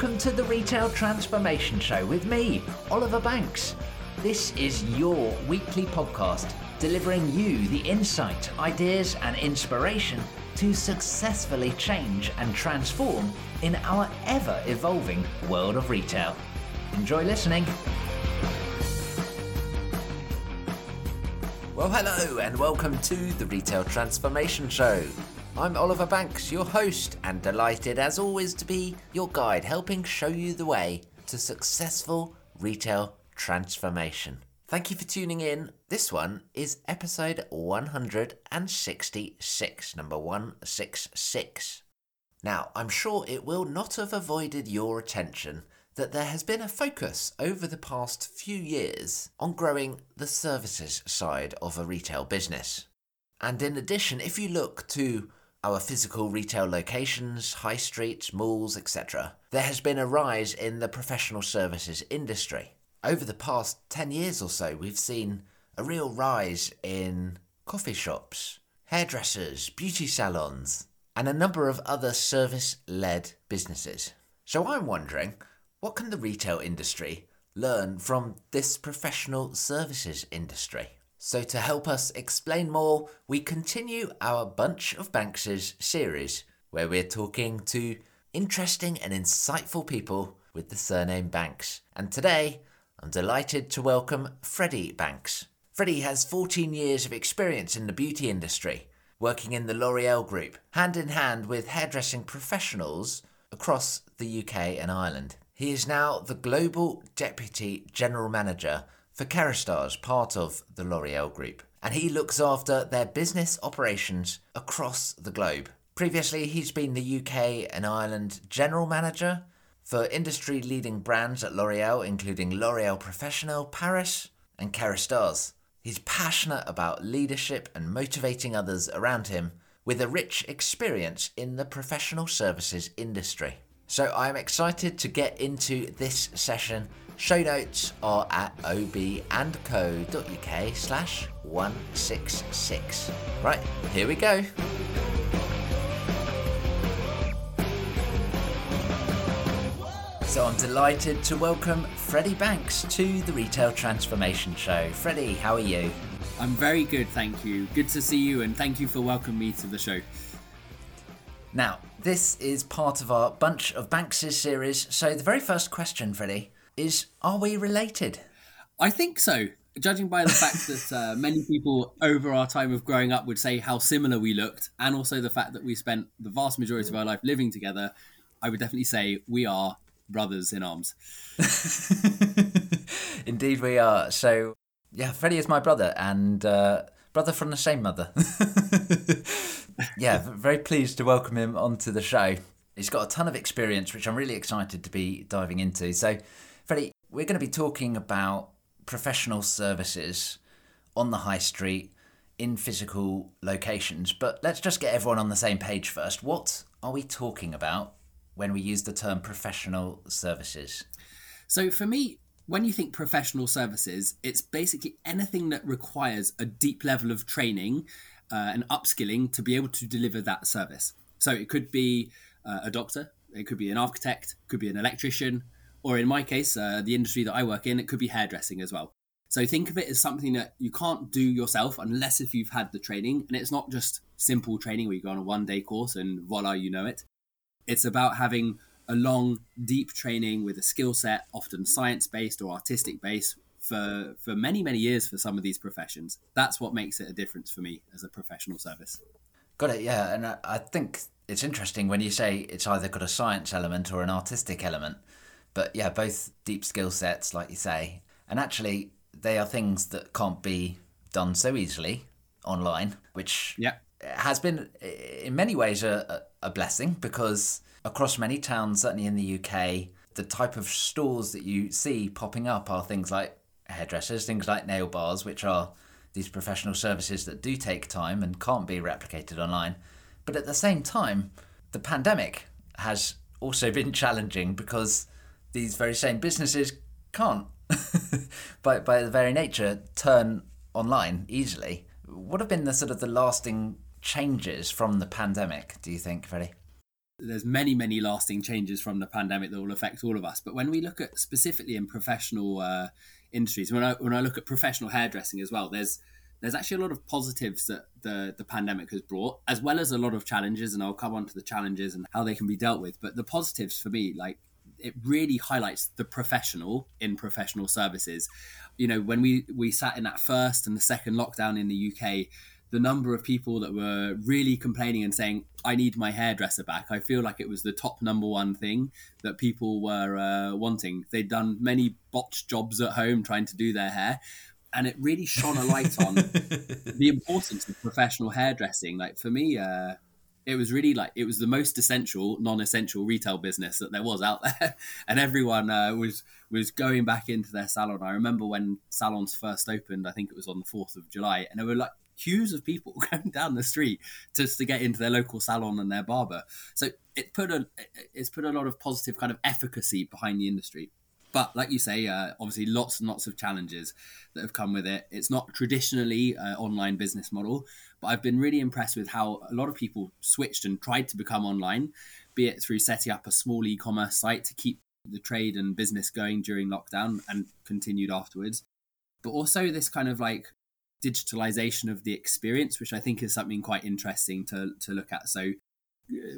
welcome to the Retail Transformation Show with me, Oliver Banks. This is your weekly podcast delivering you the insight, ideas, and inspiration to successfully change and transform in our ever evolving world of retail. Enjoy listening. Well, hello, and welcome to the Retail Transformation Show. I'm Oliver Banks, your host, and delighted as always to be your guide, helping show you the way to successful retail transformation. Thank you for tuning in. This one is episode 166, number 166. Now, I'm sure it will not have avoided your attention that there has been a focus over the past few years on growing the services side of a retail business. And in addition, if you look to our physical retail locations, high streets, malls, etc., there has been a rise in the professional services industry. Over the past 10 years or so, we've seen a real rise in coffee shops, hairdressers, beauty salons, and a number of other service led businesses. So I'm wondering what can the retail industry learn from this professional services industry? So, to help us explain more, we continue our Bunch of Banks' series, where we're talking to interesting and insightful people with the surname Banks. And today, I'm delighted to welcome Freddie Banks. Freddie has 14 years of experience in the beauty industry, working in the L'Oreal Group, hand in hand with hairdressing professionals across the UK and Ireland. He is now the Global Deputy General Manager for Kérastase, part of the L'Oreal Group, and he looks after their business operations across the globe. Previously, he's been the UK and Ireland General Manager for industry leading brands at L'Oreal, including L'Oreal Professional, Paris, and Kérastase. He's passionate about leadership and motivating others around him with a rich experience in the professional services industry. So I'm excited to get into this session. Show notes are at obandco.uk slash 166. Right, here we go. So I'm delighted to welcome Freddie Banks to the Retail Transformation Show. Freddie, how are you? I'm very good, thank you. Good to see you, and thank you for welcoming me to the show. Now, this is part of our Bunch of Banks' series. So, the very first question, Freddie, is Are we related? I think so. Judging by the fact that uh, many people over our time of growing up would say how similar we looked, and also the fact that we spent the vast majority of our life living together, I would definitely say we are brothers in arms. Indeed, we are. So, yeah, Freddie is my brother, and uh, brother from the same mother. yeah, very pleased to welcome him onto the show. He's got a ton of experience, which I'm really excited to be diving into. So, we're going to be talking about professional services on the high street in physical locations. But let's just get everyone on the same page first. What are we talking about when we use the term professional services? So, for me, when you think professional services, it's basically anything that requires a deep level of training uh, and upskilling to be able to deliver that service. So it could be uh, a doctor, it could be an architect, it could be an electrician, or in my case, uh, the industry that I work in, it could be hairdressing as well. So think of it as something that you can't do yourself unless if you've had the training, and it's not just simple training where you go on a one day course and voila, you know it. It's about having a long, deep training with a skill set, often science based or artistic based, for for many many years for some of these professions. That's what makes it a difference for me as a professional service. Got it. Yeah, and I think it's interesting when you say it's either got a science element or an artistic element. But yeah, both deep skill sets, like you say, and actually they are things that can't be done so easily online, which yeah. has been in many ways a, a blessing because across many towns, certainly in the UK, the type of stores that you see popping up are things like hairdressers, things like nail bars, which are these professional services that do take time and can't be replicated online. But at the same time, the pandemic has also been challenging because these very same businesses can't, by, by the very nature, turn online easily. What have been the sort of the lasting changes from the pandemic, do you think, Freddie? there's many many lasting changes from the pandemic that will affect all of us but when we look at specifically in professional uh, industries when I, when I look at professional hairdressing as well there's there's actually a lot of positives that the the pandemic has brought as well as a lot of challenges and I'll come on to the challenges and how they can be dealt with but the positives for me like it really highlights the professional in professional services you know when we we sat in that first and the second lockdown in the UK the number of people that were really complaining and saying, I need my hairdresser back. I feel like it was the top number one thing that people were uh, wanting. They'd done many botched jobs at home trying to do their hair. And it really shone a light on the importance of professional hairdressing. Like for me, uh, it was really like it was the most essential non-essential retail business that there was out there and everyone uh, was was going back into their salon i remember when salons first opened i think it was on the 4th of july and there were like queues of people going down the street just to get into their local salon and their barber. So it put a it's put a lot of positive kind of efficacy behind the industry. But like you say, uh, obviously lots and lots of challenges that have come with it. It's not traditionally an online business model, but I've been really impressed with how a lot of people switched and tried to become online, be it through setting up a small e-commerce site to keep the trade and business going during lockdown and continued afterwards. But also this kind of like digitalization of the experience, which I think is something quite interesting to, to look at. So uh,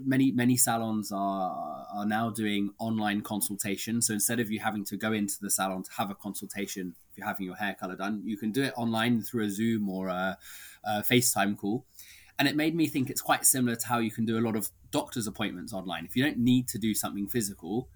many many salons are are now doing online consultation. So instead of you having to go into the salon to have a consultation if you're having your hair color done, you can do it online through a Zoom or a, a FaceTime call. And it made me think it's quite similar to how you can do a lot of doctor's appointments online. If you don't need to do something physical,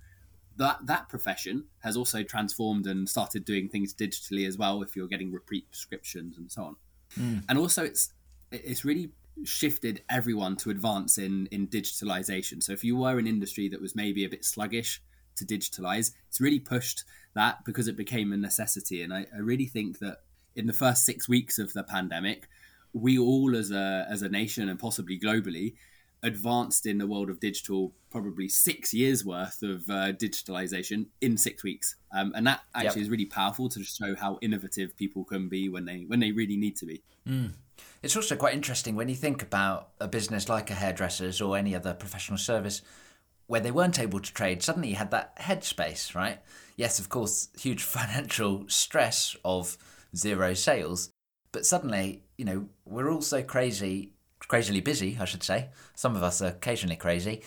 that that profession has also transformed and started doing things digitally as well if you're getting repeat prescriptions and so on mm. and also it's it's really shifted everyone to advance in in digitalization so if you were an industry that was maybe a bit sluggish to digitalize it's really pushed that because it became a necessity and I, I really think that in the first six weeks of the pandemic we all as a as a nation and possibly globally advanced in the world of digital probably six years worth of uh, digitalization in six weeks um, and that actually yep. is really powerful to show how innovative people can be when they when they really need to be mm. It's also quite interesting when you think about a business like a hairdresser's or any other professional service where they weren't able to trade suddenly you had that headspace right yes of course huge financial stress of zero sales but suddenly you know we're all so crazy crazily busy, I should say. Some of us are occasionally crazy,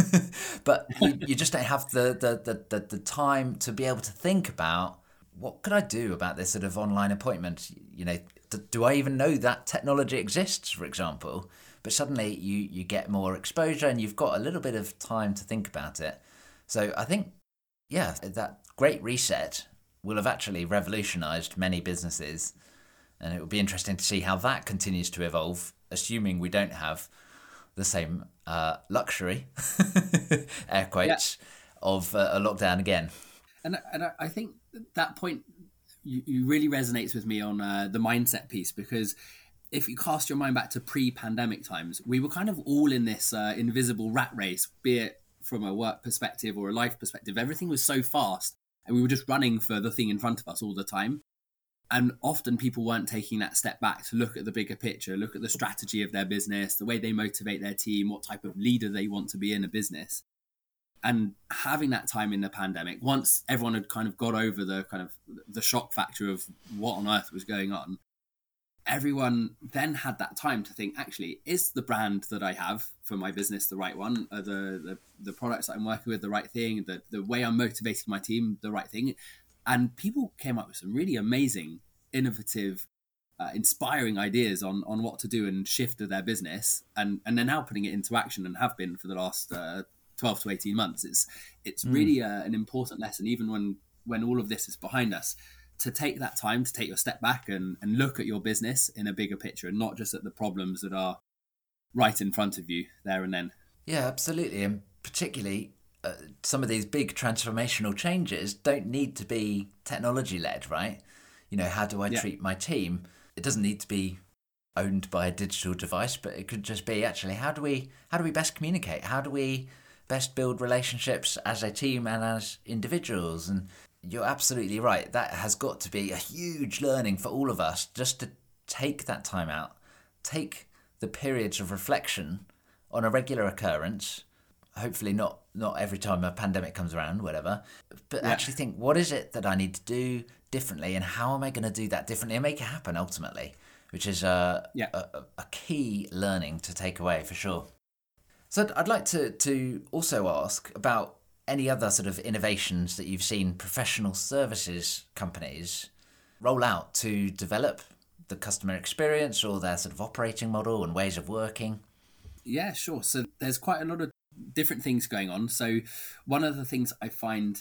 but you, you, just don't have the, the, the, the, the time to be able to think about what could I do about this sort of online appointment? You know, do, do I even know that technology exists, for example? But suddenly you, you get more exposure and you've got a little bit of time to think about it. So I think, yeah, that great reset will have actually revolutionized many businesses. And it will be interesting to see how that continues to evolve assuming we don't have the same uh, luxury, air quotes, yeah. of uh, a lockdown again. And and I think that point you, you really resonates with me on uh, the mindset piece because if you cast your mind back to pre-pandemic times, we were kind of all in this uh, invisible rat race, be it from a work perspective or a life perspective. Everything was so fast, and we were just running for the thing in front of us all the time and often people weren't taking that step back to look at the bigger picture look at the strategy of their business the way they motivate their team what type of leader they want to be in a business and having that time in the pandemic once everyone had kind of got over the kind of the shock factor of what on earth was going on everyone then had that time to think actually is the brand that i have for my business the right one? Are the the, the products i'm working with the right thing? The, the way i'm motivating my team the right thing? And people came up with some really amazing, innovative, uh, inspiring ideas on on what to do and shift their business, and and they're now putting it into action and have been for the last uh, twelve to eighteen months. It's it's mm. really uh, an important lesson, even when when all of this is behind us, to take that time to take your step back and and look at your business in a bigger picture, and not just at the problems that are right in front of you there and then. Yeah, absolutely, and particularly uh, some of these big transformational changes don't need to be technology led, right? You know, how do I yeah. treat my team? It doesn't need to be owned by a digital device, but it could just be actually how do we how do we best communicate? How do we best build relationships as a team and as individuals? And you're absolutely right. That has got to be a huge learning for all of us just to take that time out, take the periods of reflection on a regular occurrence hopefully not not every time a pandemic comes around, whatever, but yeah. actually think what is it that I need to do differently, and how am I going to do that differently and make it happen ultimately, which is a, yeah. a, a key learning to take away for sure. So I'd like to to also ask about any other sort of innovations that you've seen professional services companies roll out to develop the customer experience or their sort of operating model and ways of working? Yeah, sure. So there's quite a lot of different things going on. So one of the things I find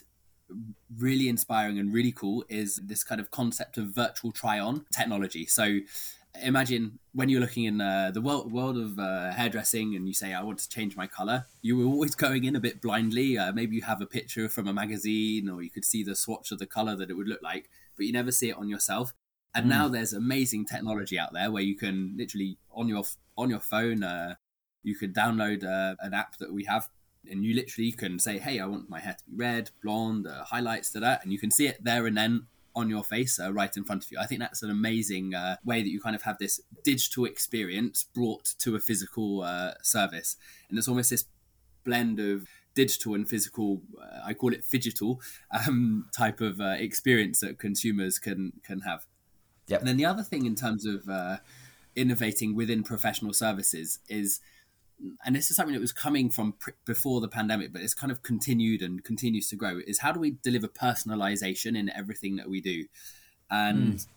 really inspiring and really cool is this kind of concept of virtual try on technology. So imagine when you're looking in uh, the world, world of uh, hairdressing and you say, I want to change my color, you were always going in a bit blindly. Uh, maybe you have a picture from a magazine or you could see the swatch of the color that it would look like, but you never see it on yourself. And mm. now there's amazing technology out there where you can literally on your on your phone, uh, you can download uh, an app that we have and you literally can say, "Hey, I want my hair to be red, blonde, uh, highlights to that," and you can see it there and then on your face, uh, right in front of you. I think that's an amazing uh, way that you kind of have this digital experience brought to a physical uh, service, and it's almost this blend of digital and physical. Uh, I call it phygital um, type of uh, experience that consumers can can have. Yep. And then the other thing in terms of uh, innovating within professional services is and this is something that was coming from pr- before the pandemic, but it's kind of continued and continues to grow. Is how do we deliver personalization in everything that we do? And mm.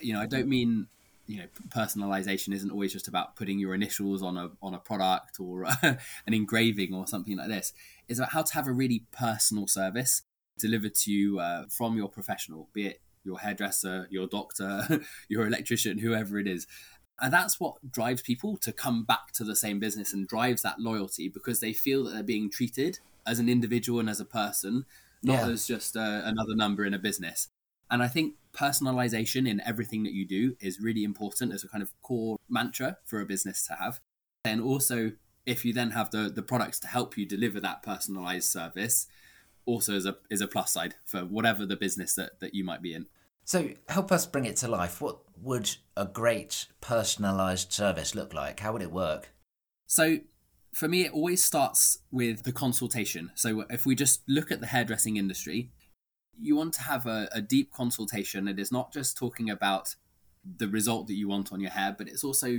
you know, I don't mean you know personalization isn't always just about putting your initials on a on a product or an engraving or something like this. It's about how to have a really personal service delivered to you uh, from your professional, be it your hairdresser, your doctor, your electrician, whoever it is. And that's what drives people to come back to the same business and drives that loyalty because they feel that they're being treated as an individual and as a person, not yeah. as just uh, another number in a business. And I think personalization in everything that you do is really important as a kind of core mantra for a business to have. And also, if you then have the, the products to help you deliver that personalized service, also is a is a plus side for whatever the business that, that you might be in. So help us bring it to life. What would a great personalized service look like? How would it work? So for me, it always starts with the consultation. So if we just look at the hairdressing industry, you want to have a, a deep consultation. It is not just talking about the result that you want on your hair, but it's also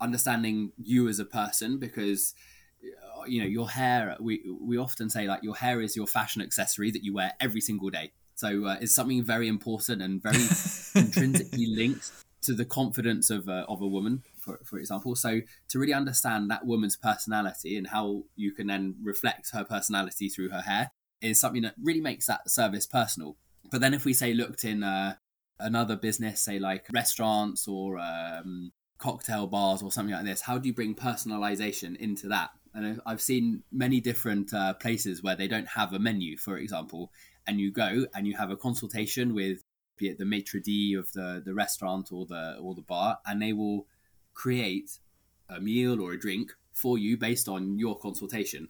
understanding you as a person because uh, you know your hair we we often say like your hair is your fashion accessory that you wear every single day so uh, it's something very important and very intrinsically linked to the confidence of a, of a woman, for, for example. So to really understand that woman's personality and how you can then reflect her personality through her hair is something that really makes that service personal. But then if we say looked in uh, another business, say like restaurants or um, cocktail bars or something like this, how do you bring personalization into that? And I've seen many different uh, places where they don't have a menu, for example, and you go and you have a consultation with be it the maitre d of the the restaurant or the or the bar and they will create a meal or a drink for you based on your consultation.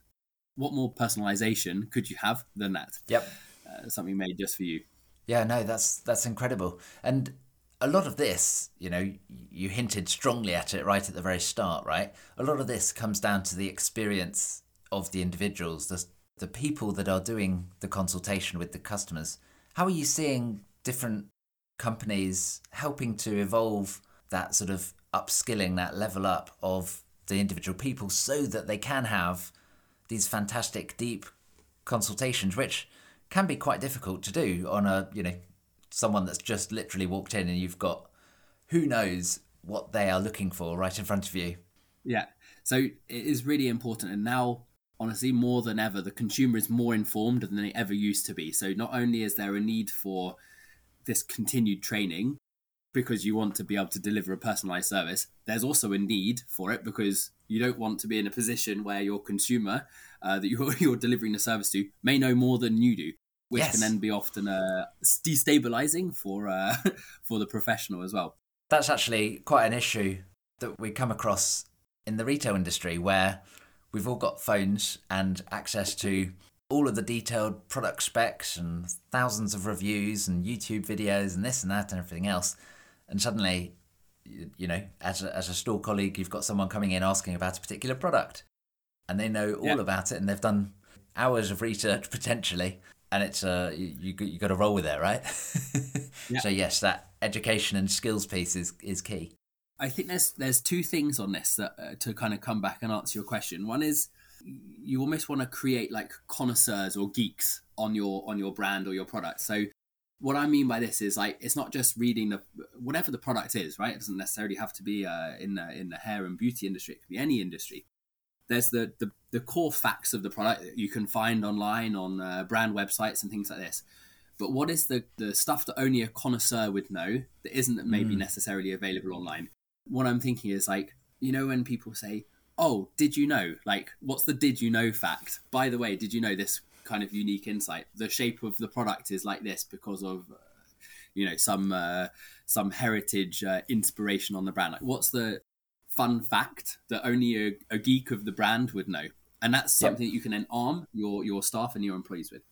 What more personalization could you have than that? Yep. Uh, something made just for you. Yeah no that's that's incredible. And a lot of this you know you hinted strongly at it right at the very start right? A lot of this comes down to the experience of the individuals the the people that are doing the consultation with the customers. How are you seeing different companies helping to evolve that sort of upskilling, that level up of the individual people so that they can have these fantastic deep consultations, which can be quite difficult to do on a, you know, someone that's just literally walked in and you've got who knows what they are looking for right in front of you. Yeah. So it is really important. And now honestly, more than ever, the consumer is more informed than they ever used to be. So not only is there a need for this continued training because you want to be able to deliver a personalized service, there's also a need for it because you don't want to be in a position where your consumer uh, that you're, you're delivering the service to may know more than you do. Which yes. can then be often uh, destabilizing for uh, for the professional as well. That's actually quite an issue that we come across in the retail industry, where we've all got phones and access to all of the detailed product specs and thousands of reviews and YouTube videos and this and that and everything else. And suddenly, you know, as a, as a store colleague, you've got someone coming in asking about a particular product. and they know all Yeah. about it and they've done hours of research potentially and it's uh you you, you got to roll with it right Yeah. so yes that education and skills piece is is key I think there's there's two things on this that uh, to kind of come back and answer your question. One is you almost want to create like connoisseurs or geeks on your on your brand or your product. So what I mean by this is like it's not just reading the whatever the product is, right? It doesn't necessarily have to be uh, in the in the hair and beauty industry. It could be any industry. There's the the, the core facts of the product that you can find online on uh, brand websites and things like this. But what is the the stuff that only a connoisseur would know that isn't maybe necessarily available online? What I'm thinking is like you know when people say, "Oh, did you know?" Like, what's the "did you know" fact? By the way, did you know this kind of unique insight? The shape of the product is like this because of uh, you know some uh, some heritage uh, inspiration on the brand. Like, what's the fun fact that only a, a geek of the brand would know? And that's Yep. something that you can then arm your your staff and your employees with.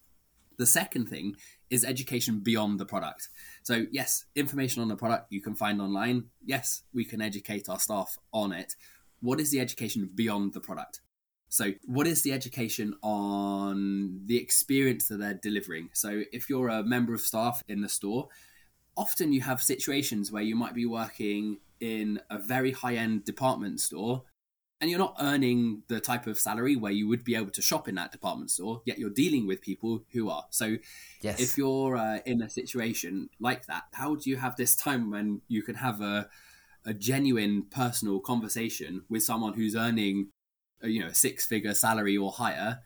The second thing is education beyond the product. So, yes, information on the product you can find online. Yes, we can educate our staff on it. What is the education beyond the product? So, what is the education on the experience that they're delivering? So, if you're a member of staff in the store, often you have situations where you might be working in a very high end department store and you're not earning the type of salary where you would be able to shop in that department store, yet you're dealing with people who are. So, yes if you're uh, in a situation like that, how do you have this time when you can have a a genuine personal conversation with someone who's earning, uh, you know, a six figure salary or higher,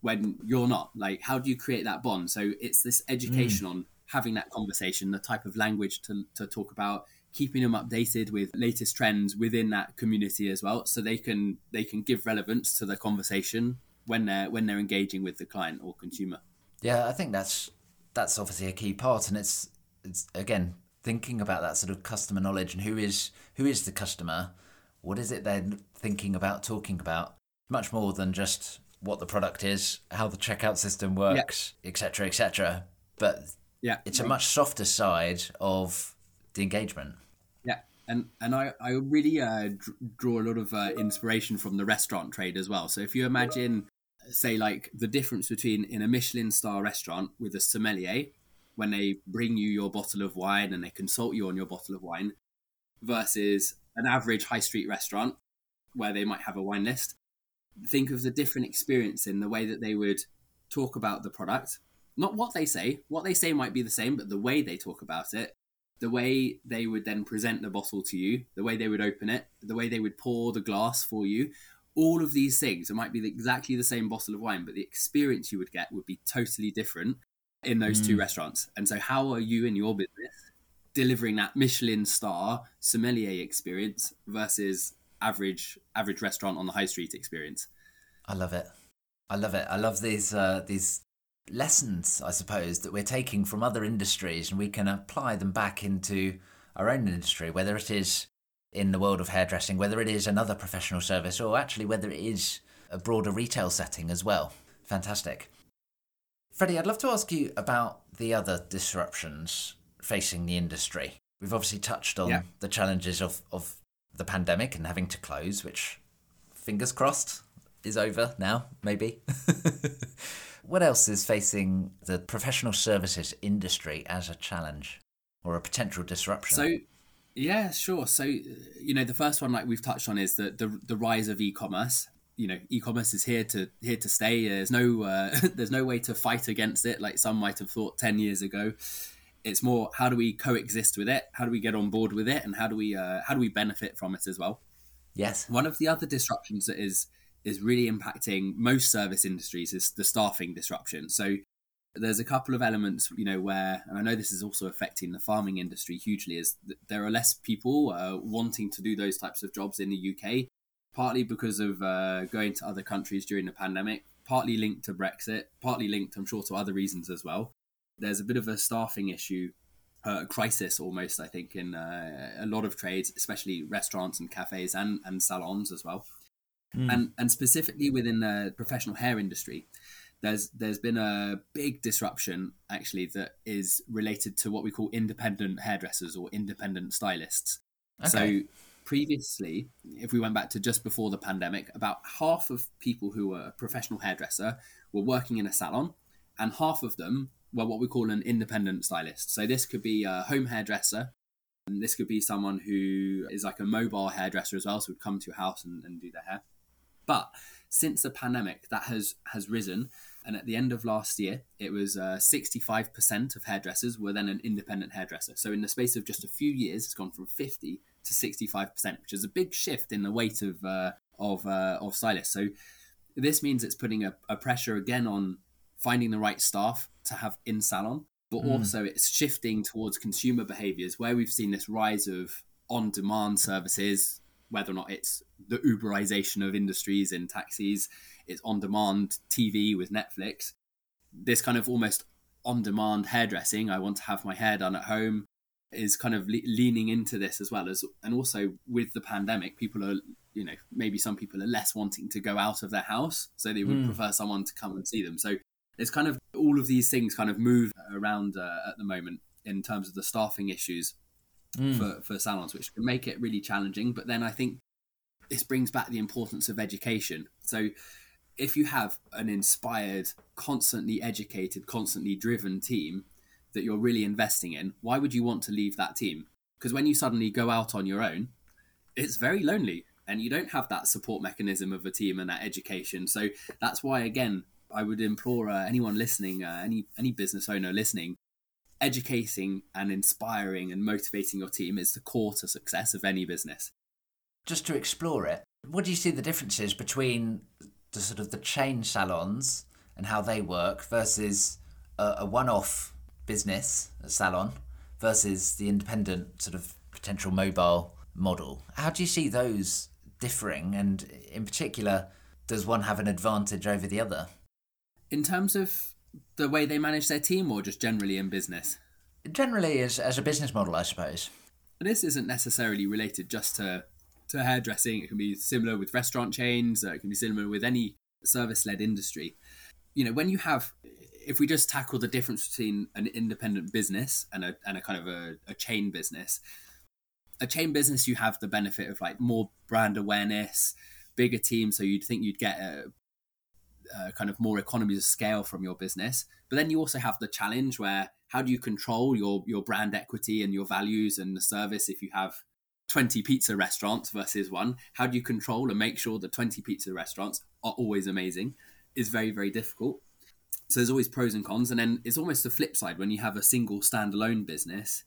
when you're not? Like, how do you create that bond? So it's this education on having that conversation, the type of language to to talk about, keeping them updated with latest trends within that community as well, so they can they can give relevance to the conversation when they're when they're engaging with the client or consumer. Yeah, I think that's that's obviously a key part, and it's it's again thinking about that sort of customer knowledge and who is who is the customer, what is it they're thinking about, talking about, much more than just what the product is, how the checkout system works, etc., etc. But Yeah, it's a much softer side of the engagement. And and I I really uh, dr- draw a lot of uh, inspiration from the restaurant trade as well. So if you imagine, say, like the difference between in a Michelin star restaurant with a sommelier when they bring you your bottle of wine and they consult you on your bottle of wine, versus an average high street restaurant where they might have a wine list. Think of the different experience in the way that they would talk about the product. Not what they say. What they say might be the same, but the way they talk about it the way they would then present the bottle to you, the way they would open it, the way they would pour the glass for you, all of these things, it might be exactly the same bottle of wine, but the experience you would get would be totally different in those two restaurants. And so, how are you in your business delivering that Michelin star sommelier experience versus average average restaurant on the high street experience? I love it. I love it. I love these uh, these lessons, I suppose, that we're taking from other industries and we can apply them back into our own industry, whether it is in the world of hairdressing, whether it is another professional service, or actually whether it is a broader retail setting as well. Fantastic. Freddie, I'd love to ask you about the other disruptions facing the industry. We've obviously touched on Yeah. the challenges of, of the pandemic and having to close, which, fingers crossed, is over now, maybe. what else is facing the professional services industry as a challenge or a potential disruption? So, yeah, sure. So, you know, the first one, like we've touched on, is the the, the rise of e-commerce. You know, e-commerce is here to here to stay. There's no uh, there's no way to fight against it, like some might have thought ten years ago. It's more how do we coexist with it? How do we get on board with it? And how do we uh, how do we benefit from it as well? yes. One of the other disruptions that is is really impacting most service industries is the staffing disruption. So there's a couple of elements, you know, where, and I know this is also affecting the farming industry hugely, is there are less people uh, wanting to do those types of jobs in the UK, partly because of uh, going to other countries during the pandemic, partly linked to Brexit, partly linked, I'm sure, to other reasons as well. There's a bit of a staffing issue uh, crisis almost, I think, in uh, a lot of trades, especially restaurants and cafes and, and salons as well. Mm. And, and specifically within the professional hair industry, there's there's been a big disruption actually that is related to what we call independent hairdressers or independent stylists. Okay. So previously, if we went back to just before the pandemic, about half of people who were a professional hairdresser were working in a salon, and half of them were what we call an independent stylist. So this could be a home hairdresser, and this could be someone who is like a mobile hairdresser as well, so would come to your house and, and do their hair. But since the pandemic, that has has risen, and at the end of last year, it was uh, 65% of hairdressers were then an independent hairdresser. So in the space of just a few years, it's gone from 50 to 65%, which is a big shift in the weight of uh, of uh, of stylists. So this means it's putting a, a, pressure again on finding the right staff to have in salon, but mm. also it's shifting towards consumer behaviors where we've seen this rise of on demand services, whether or not it's the Uberization of industries in taxis, it's on demand TV with Netflix. This kind of almost on demand hairdressing. I want to have my hair done at home is kind of le- leaning into this as well as and also with the pandemic people are you know maybe some people are less wanting to go out of their house so they would mm. prefer someone to come and see them so it's kind of all of these things kind of move around uh, at the moment in terms of the staffing issues mm. for, for salons which can make it really challenging but then i think this brings back the importance of education so if you have an inspired constantly educated constantly driven team that you're really investing in, why would you want to leave that team? Because when you suddenly go out on your own, it's very lonely and you don't have that support mechanism of a team and that education. So that's why, again, I would implore uh, anyone listening, uh, any any business owner listening, educating and inspiring and motivating your team is the core to success of any business. Just to explore it, what do you see the differences between the sort of the chain salons and how they work versus a, a one-off business, a salon, versus the independent sort of potential mobile model. How do you see those differing? And in particular, does one have an advantage over the other? In terms of the way they manage their team or just generally in business? Generally, as, as a business model, I suppose. This isn't necessarily related just to, to hairdressing. It can be similar with restaurant chains, uh, it can be similar with any service led industry. You know, when you have if we just tackle the difference between an independent business and a, and a kind of a, a chain business, a chain business, you have the benefit of like more brand awareness, bigger team. So you'd think you'd get a, a kind of more economies of scale from your business. But then you also have the challenge where how do you control your, your brand equity and your values and the service if you have 20 pizza restaurants versus one? How do you control and make sure the 20 pizza restaurants are always amazing? Is very, very difficult. So there's always pros and cons, and then it's almost the flip side when you have a single standalone business.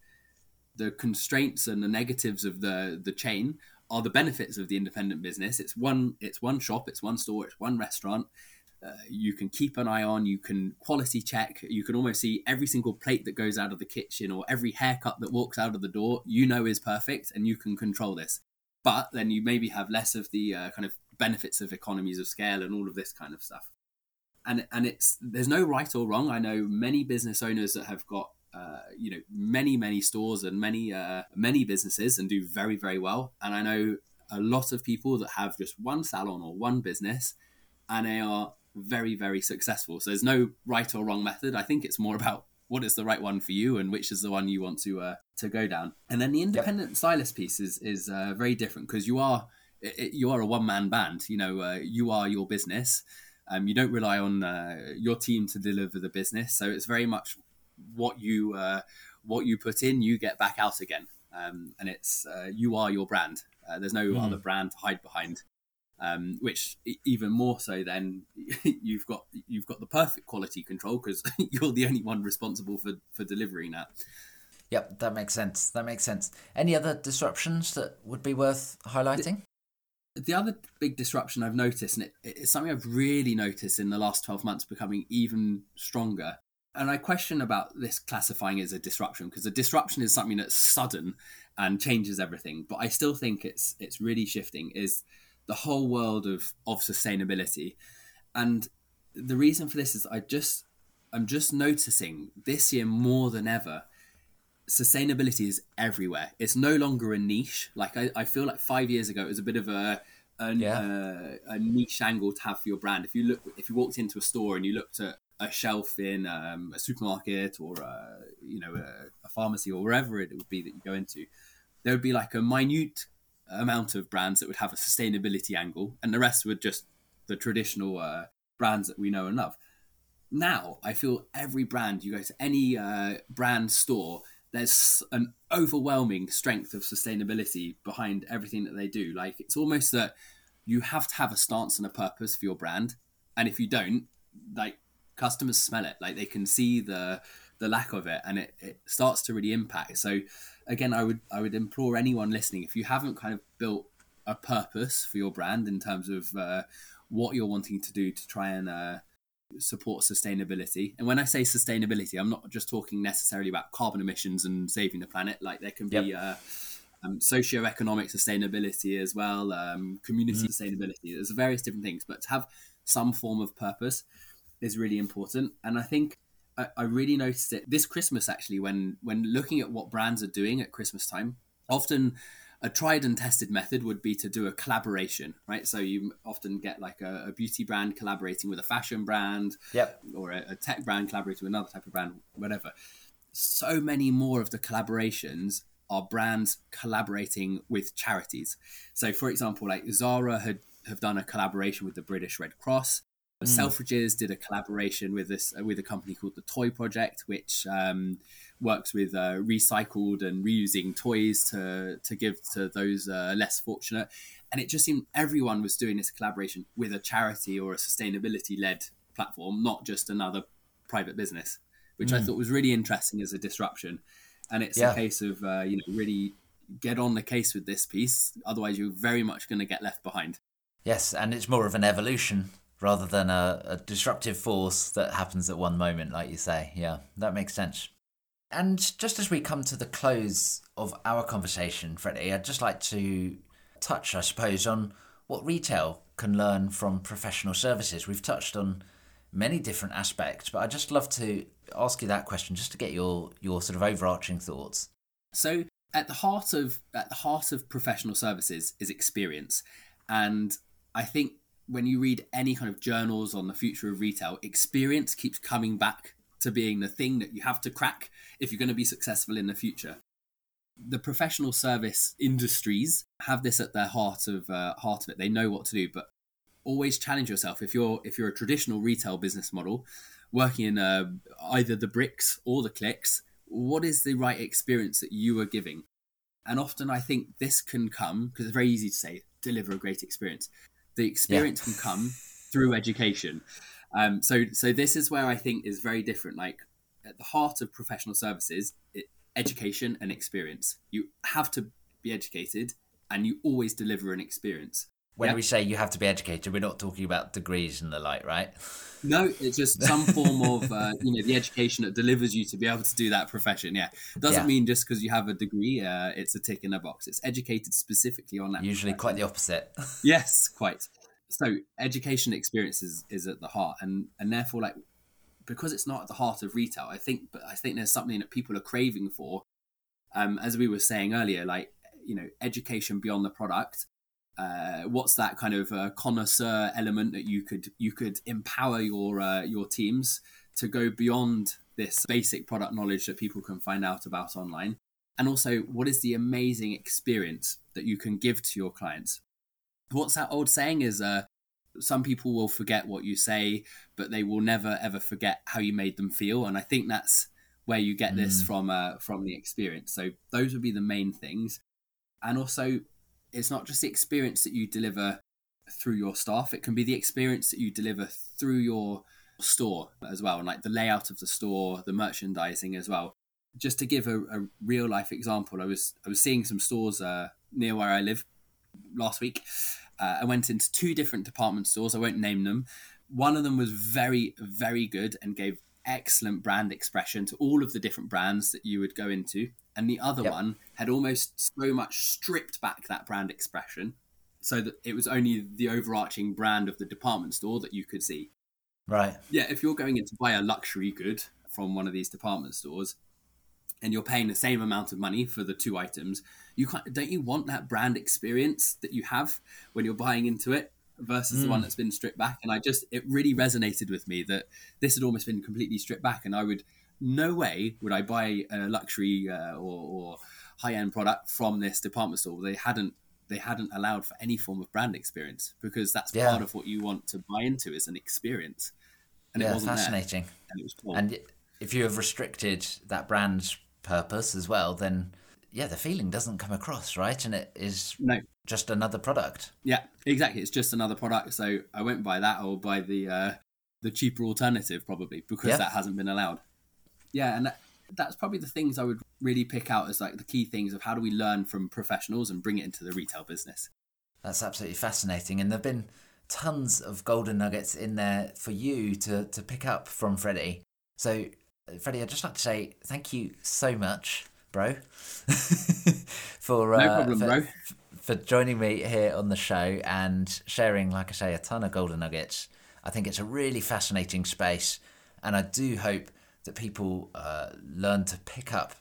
The constraints and the negatives of the the chain are the benefits of the independent business. It's one it's one shop, it's one store, it's one restaurant. Uh, you can keep an eye on, you can quality check, you can almost see every single plate that goes out of the kitchen or every haircut that walks out of the door, you know is perfect and you can control this. But then you maybe have less of the uh, kind of benefits of economies of scale and all of this kind of stuff and and it's there's no right or wrong. I know many business owners that have got uh, you know many many stores and many uh, many businesses and do very very well. And I know a lot of people that have just one salon or one business, and they are very very successful. So there's no right or wrong method. I think it's more about what is the right one for you and which is the one you want to uh, to go down. And then the independent yep. stylist piece is is uh, very different because you are it, you are a one man band. You know, uh, you are your business. Um, you don't rely on uh, your team to deliver the business, so it's very much what you uh, what you put in, you get back out again, um, and it's uh, you are your brand. Uh, there's no mm. other brand to hide behind. Um, which even more so then you've got you've got the perfect quality control because you're the only one responsible for for delivering that. Yep, that makes sense. That makes sense. Any other disruptions that would be worth highlighting? the other big disruption I've noticed, and it, it's something I've really noticed in the last 12 months becoming even stronger. And I question about this classifying as a disruption because a disruption is something that's sudden and changes everything. But I still think it's it's really shifting is the whole world of of sustainability. And the reason for this is I just I'm just noticing this year more than ever sustainability is everywhere. It's no longer a niche. Like I, I feel like five years ago, it was a bit of a a, yeah. uh, a niche angle to have for your brand. If you look, if you walked into a store and you looked at a shelf in um, a supermarket or a, you know a, a, pharmacy or wherever it would be that you go into, there would be like a minute amount of brands that would have a sustainability angle, and the rest were just the traditional uh, brands that we know and love. Now, I feel every brand you go to any uh, brand store, there's an overwhelming strength of sustainability behind everything that they do. Like it's almost that you have to have a stance and a purpose for your brand, and if you don't, like customers smell it, like they can see the the lack of it, and it, it starts to really impact. So, again, I would I would implore anyone listening if you haven't kind of built a purpose for your brand in terms of uh, what you're wanting to do to try and uh, support sustainability. And when I say sustainability, I'm not just talking necessarily about carbon emissions and saving the planet. Like there can be yep. uh, um, socio-economic sustainability as well, um, community mm. sustainability. There's various different things, but to have some form of purpose is really important. And I think I, I really noticed it this Christmas actually when when looking at what brands are doing at Christmas time. Often a tried and tested method would be to do a collaboration, right? So you often get like a, a beauty brand collaborating with a fashion brand, yep. or a, a, tech brand collaborating with another type of brand, whatever. So many more of the collaborations are brands collaborating with charities. So, for example, like Zara had have done a collaboration with the British Red Cross. Mm. Selfridges did a collaboration with this with a company called the Toy Project, which um, works with uh, recycled and reusing toys to to give to those uh, less fortunate. And it just seemed everyone was doing this collaboration with a charity or a sustainability led platform, not just another private business, which mm. I thought was really interesting as a disruption. And it's yeah. a case of uh, you know really get on the case with this piece, otherwise you're very much going to get left behind. Yes, and it's more of an evolution rather than a, a disruptive force that happens at one moment, like you say. Yeah, that makes sense. And just as we come to the close of our conversation, Freddie, I'd just like to touch, I suppose, on what retail can learn from professional services. We've touched on many different aspects, but I'd just love to ask you that question just to get your, your sort of overarching thoughts. So at the heart of at the heart of professional services is experience. And I think when you read any kind of journals on the future of retail, experience keeps coming back to being the thing that you have to crack if you're going to be successful in the future. The professional service industries have this at their heart of uh, heart of it. They know what to do, but always challenge yourself. If you're if you're a traditional retail business model, working in uh, either the bricks or the clicks, what is the right experience that you are giving? And often I think this can come because it's very easy to say deliver a great experience. The experience yeah. can come through education. Um, so so this is where I think is very different. Like at the heart of professional services, it, education and experience. You have to be educated, and you always deliver an experience. When we say you have to be educated, we're not talking about degrees and the like, right? No, it's just some form of uh, you know the education that delivers you to be able to do that profession. Yeah, doesn't yeah. mean just because you have a degree, uh, it's a tick in a box. It's educated specifically on that. Usually, profession. quite the opposite. yes, quite so education experience is, is at the heart and and therefore like because it's not at the heart of retail i think but i think there's something that people are craving for um as we were saying earlier like you know education beyond the product uh, what's that kind of uh, connoisseur element that you could you could empower your uh, your teams to go beyond this basic product knowledge that people can find out about online? And also what is the amazing experience that you can give to your clients? What's that old saying is uh some people will forget what you say but they will never ever forget how you made them feel. And i think that's where you get this mm. from uh from the experience. So those would be the main things. And also it's not just the experience that you deliver through your staff it can be the experience that you deliver through your store as well and like the layout of the store the merchandising as well just to give a, a real life example i was i was seeing some stores uh, near where i live last week. Uh, I went into two different department stores. I won't name them. One of them was very, very good and gave excellent brand expression to all of the different brands that you would go into. And the other yep. one had almost so much stripped back that brand expression so that it was only the overarching brand of the department store that you could see. Right. Yeah, if you're going in to buy a luxury good from one of these department stores and you're paying the same amount of money for the two items, you can't, don't you want that brand experience that you have when you're buying into it versus mm. the one mm. that's been stripped back and i just it really resonated with me that this had almost been completely stripped back and i would no way would i buy a luxury uh, or, or high-end product from this department store they hadn't they hadn't allowed for any form of brand experience because that's Yeah. part of what you want to buy into is an experience. And it yeah, wasn't fascinating. there. And it was. And if you have restricted that brand's purpose as well, then yeah, the feeling doesn't come across, right? And it is no, just another product. Yeah, exactly. It's just another product, so I won't buy that or buy the uh, the cheaper alternative probably because Yeah. that hasn't been allowed. Yeah, and that, that's probably the things I would really pick out as like the key things of how do we learn from professionals and bring it into the retail business. That's absolutely fascinating. And there have been tons of golden nuggets in there for you to, to pick up from Freddie. So, uh, Freddie, I'd just like to say thank you so much, bro, for, No uh, problem, for, bro. for joining me here on the show and sharing, like I say, a ton of golden nuggets. I think it's a really fascinating space. And I do hope that people uh, learn to pick up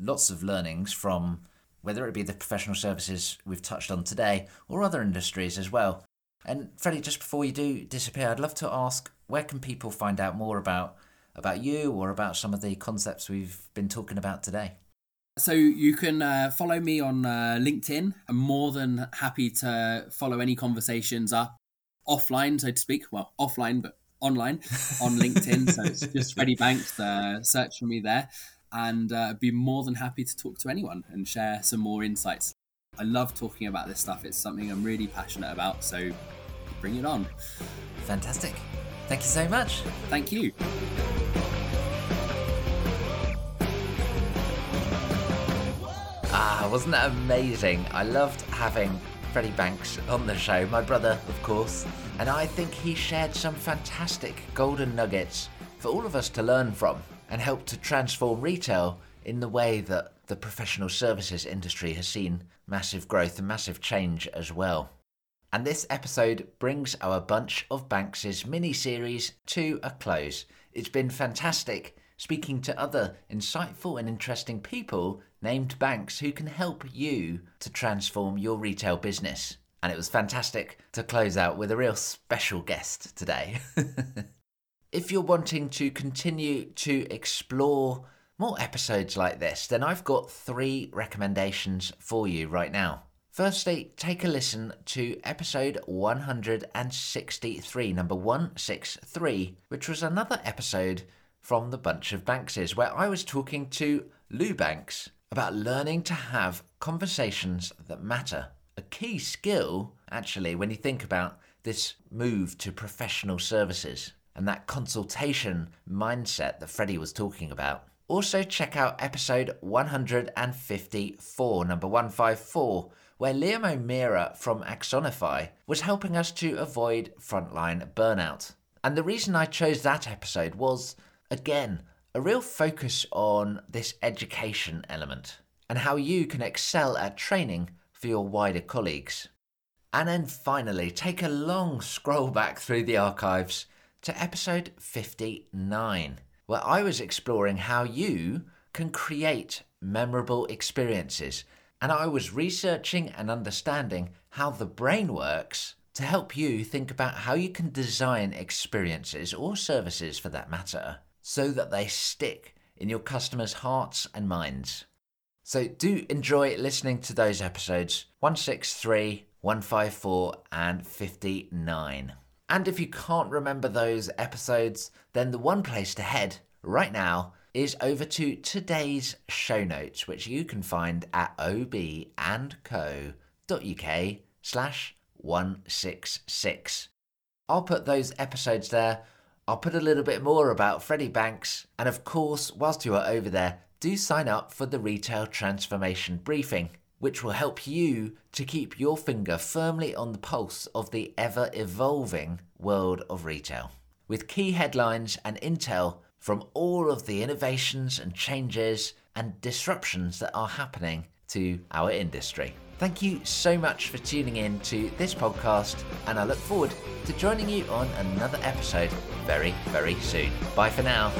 lots of learnings from whether it be the professional services we've touched on today or other industries as well. And Freddie, just before you do disappear, I'd love to ask where can people find out more about about you or about some of the concepts we've been talking about today? So you can uh, follow me on uh, LinkedIn. I'm more than happy to follow any conversations up offline, so to speak. Well, offline, but online on LinkedIn. so it's just Freddie Banks. Uh, search for me there, and uh, be more than happy to talk to anyone and share some more insights. I love talking about this stuff. It's something I'm really passionate about. So bring it on. Fantastic. Thank you so much. Thank you. Ah, wasn't that amazing? I loved having Freddie Banks on the show, my brother, of course, and I think he shared some fantastic golden nuggets for all of us to learn from and help to transform retail in the way that the professional services industry has seen massive growth and massive change as well. And this episode brings our Bunch of Banks' mini series to a close. It's been fantastic speaking to other insightful and interesting people named Banks who can help you to transform your retail business. And it was fantastic to close out with a real special guest today. if you're wanting to continue to explore more episodes like this, then I've got three recommendations for you right now. Firstly, take a listen to episode 163, number 163, which was another episode from the Bunch of Bankses, where I was talking to Lou Banks about learning to have conversations that matter. A key skill, actually, when you think about this move to professional services and that consultation mindset that Freddie was talking about. Also, check out episode 154, number 154, where Liam O'Meara from Axonify was helping us to avoid frontline burnout. And the reason I chose that episode was, again, a real focus on this education element and how you can excel at training for your wider colleagues. And then finally, take a long scroll back through the archives to episode 59, where I was exploring how you can create memorable experiences. And I was researching and understanding how the brain works to help you think about how you can design experiences or services for that matter so that they stick in your customers' hearts and minds. So do enjoy listening to those episodes 163, 154, and 59. And if you can't remember those episodes, then the one place to head right now is over to today's show notes, which you can find at obandco.uk slash 166. I'll put those episodes there. I'll put a little bit more about Freddie Banks. And of course, whilst you are over there, do sign up for the Retail Transformation Briefing, which will help you to keep your finger firmly on the pulse of the ever evolving world of retail. With key headlines and intel from all of the innovations and changes and disruptions that are happening to our industry. Thank you so much for tuning in to this podcast, and I look forward to joining you on another episode very, very soon. Bye for now.